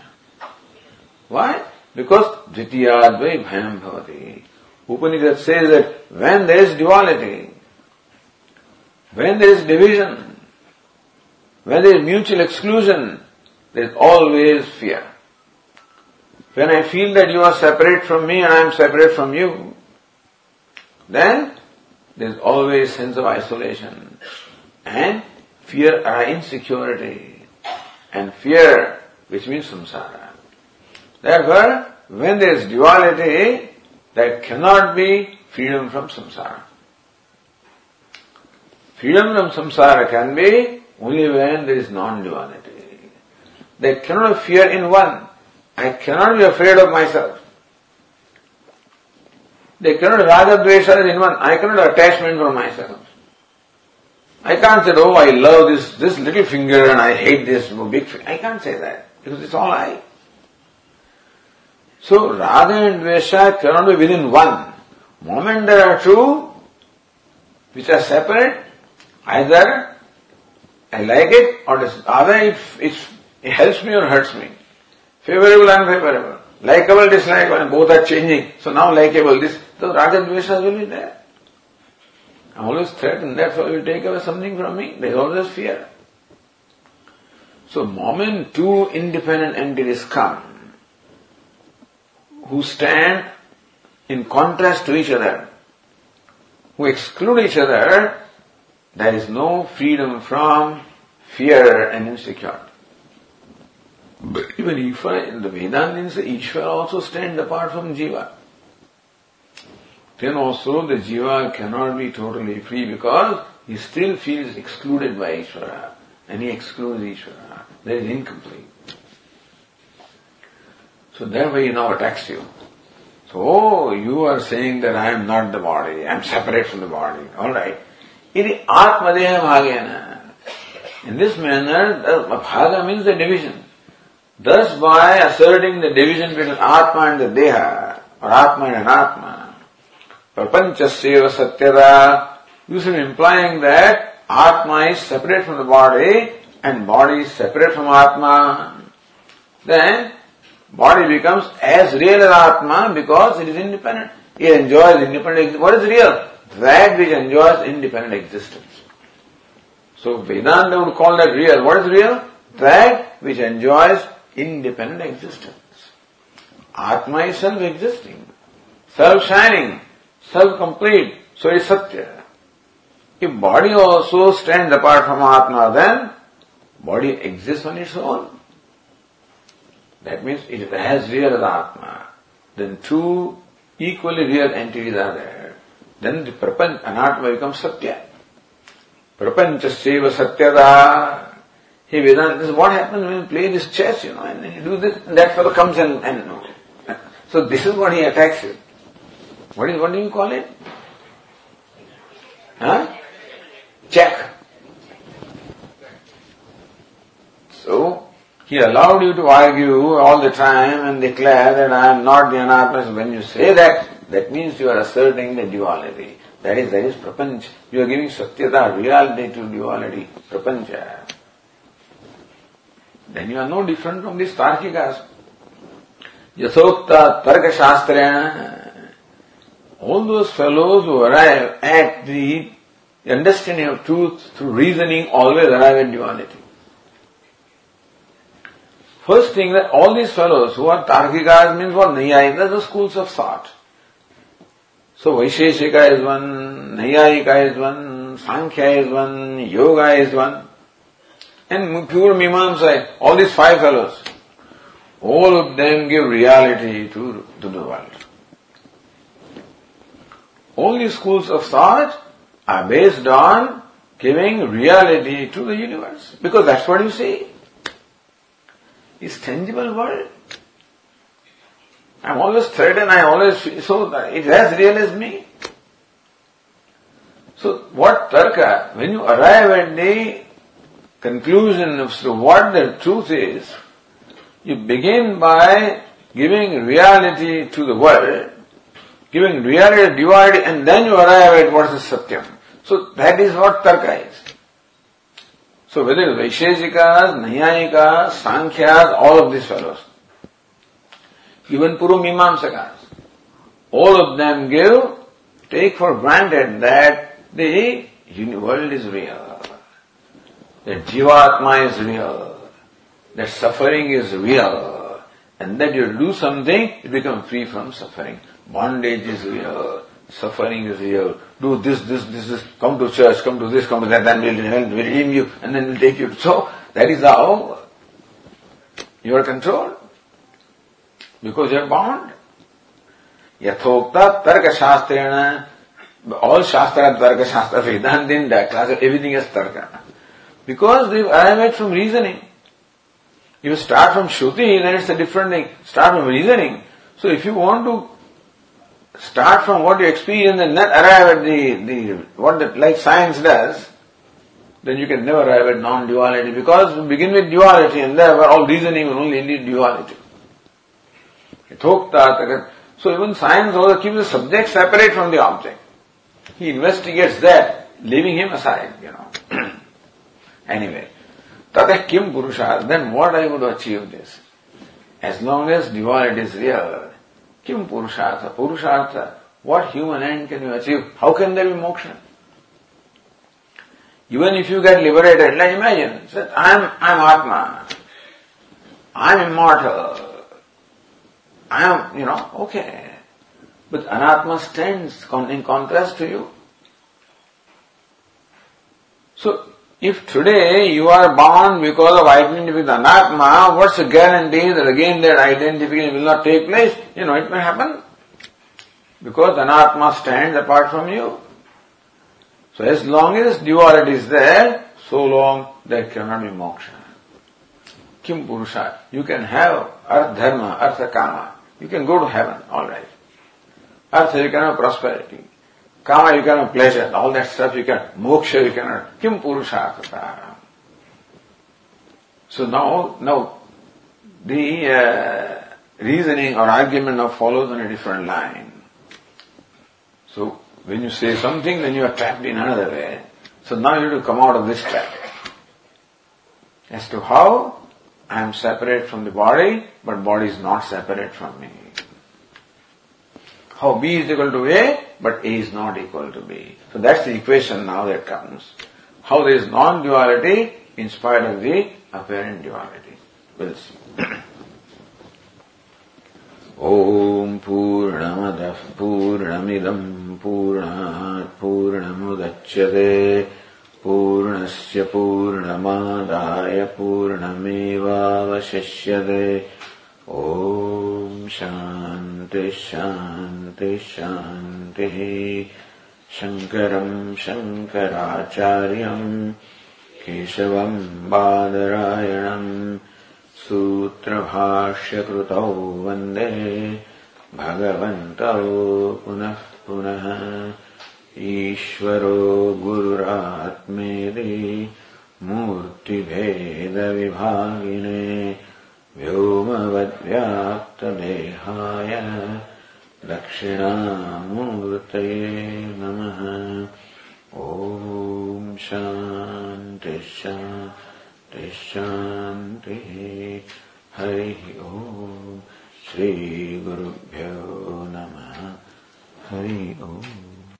Why? Because dvitiyadvai bhayam bhavati. Upanishad says that when there is duality, when there is division, when there is mutual exclusion, there is always fear. When I feel that you are separate from me and I am separate from you, then there is always sense of isolation and fear or insecurity and fear which means samsara. Therefore, when there is duality, there cannot be freedom from samsara. Freedom from samsara can be only when there is non-duality. There cannot be fear in one. I cannot be afraid of myself. There cannot be raga dvesha in one. I cannot attachment for myself. I can't say, oh, I love this, this little finger and I hate this big finger. I can't say that because it's all I. So raga and dvesha cannot be within one. Moment there are two which are separate, Either I like it or other it, it helps me or hurts me. Favorable, unfavorable. Likeable, dislikable, both are changing. So now likeable, this, so raga dveshas will be there. I'm always threatened, that fellow will take away something from me. There's always fear. So, moment two independent entities come, who stand in contrast to each other, who exclude each other, there is no freedom from fear and insecurity. But even Ishvara, in the Vedanta says Ishvara also stands apart from Jiva. Then also the Jiva cannot be totally free because he still feels excluded by Ishvara and he excludes Ishvara. That is incomplete. So therefore he now attacks you. So oh you are saying that I am not the body, I am separate from the body. Alright. It is Atmadeha Bhagena. In this manner, Bhaga means the division. Thus by asserting the division between Atma and the Deha, or Atma and Atma, Prapanchasyeva Satyada, you should implying that Atma is separate from the body and body is separate from Atma. Then body becomes as real as Atma because it is independent. It enjoys independent What is real? That which enjoys independent existence. So Vedanta would call that real. What is real? That which enjoys independent existence. Atma is self-existing, self-shining, self-complete. So it's Satya. If body also stands apart from Atma, then body exists on its own. That means it is as real as Atma. Then two equally real entities are there. Then the prapanch, anatma becomes Satya. Prapanchasya Satyada. He Vedanta, this is what happens when you play this chess, you know, and then you do this, and that fellow comes and, and so this is what he attacks you. What is what do you call it? Huh? Check. So he allowed you to argue all the time and declare that I am not the anatma. When you say that, that means you are asserting the duality. That is, that is prapanch. You are giving satyata, reality to duality, prapancha then you are no different from these Tarkikas. Yathokta Tarka Shastra, all those fellows who arrive at the understanding of truth through reasoning always arrive at duality. First thing that all these fellows who are Tarkikas means what? Naiyayikas, the schools of thought. So Vaisheshika is one, Naiyayika is one, Sankhya is one, Yoga is one and Purva Mimamsa, all these five fellows, all of them give reality to, to the world. All these schools of thought are based on giving reality to the universe. Because that's what you see. It's tangible world. I'm always threatened, I always feel so it's as real as me. So what tarka, when you arrive at the conclusion of what the truth is, you begin by giving reality to the world, giving reality to duality, and then you arrive at what is Satyam. So that is what Tarka is. So whether Vaisheshikas, Naiyayikas, Sankhyas, all of these fellows, even Purva Mimamsakas, all of them give, take for granted that the world is real that Jivatma is real, that suffering is real, and that you do something, you become free from suffering. Bondage is real, suffering is real. Do this, this, this, this, come to church, come to this, come to that, then we'll, we'll redeem you, and then we'll take you. To so, that is how you are controlled. Because you are bound. Yathokta Tarka Shastrena, all Shastra, Tarka Shastra, Vedanta in that class, everything is Tarka. Because they arrive from reasoning. If you start from Shruti, then it's a different thing. Start from reasoning. So if you want to start from what you experience and not arrive at the, the what the like science does, then you can never arrive at non-duality because you begin with duality and there all reasoning will only lead duality. So even science also keeps the subject separate from the object. He investigates that, leaving him aside, you know. Anyway, tada kim purusha, then what I would achieve this? As long as duality is real, kim purushartha, purushartha, what human end can you achieve? How can there be moksha? Even if you get liberated, like imagine, that I'm, I'm Atma. I'm immortal. I am, you know, okay. But Anatma stands in contrast to you. So, if today you are born because of identity with Anatma, what's the guarantee that again that identification will not take place? You know, it may happen. Because Anatma stands apart from you. So as long as duality is there, so long there cannot be moksha. Kim Purusha. You can have Artha Dharma, Artha Kama. You can go to heaven, alright. Artha, you can have prosperity. Kama, you can have pleasure. All that stuff you can. Moksha, you cannot. Kim Purusha So now, now, the uh, reasoning or argument now follows on a different line. So, when you say something, then you are trapped in another way. So now you have to come out of this trap. As to how I am separate from the body, but body is not separate from me. How B is equal to A, but A is not equal to B. So that's the equation now that comes. How there is non-duality in spite of the apparent duality. We'll see. ॐ पूर्णमदः पूर्णमिदम् पूर्णात् पूर्णमुदच्यते पूर्णस्य पूर्णमादाय पूर्णमेवावशिष्यते। ॐ शान्तिः शान्तिः शान्तिः। शङ्करम् शङ्कराचार्यम् केशवम् बादरायणम् सूत्रभाष्यकृतौ वन्दे। भगवन्तौ पुनः पुनः ईश्वरो गुरुरात्मेदि मूर्तिभेदविभागिने व्योमवद्व्याप्तदेहाय दक्षिणामूर्तये नमः। ॐ शान्तिः हरिः ॐ श्रीगुरुभ्यो नमः। हरि ओम्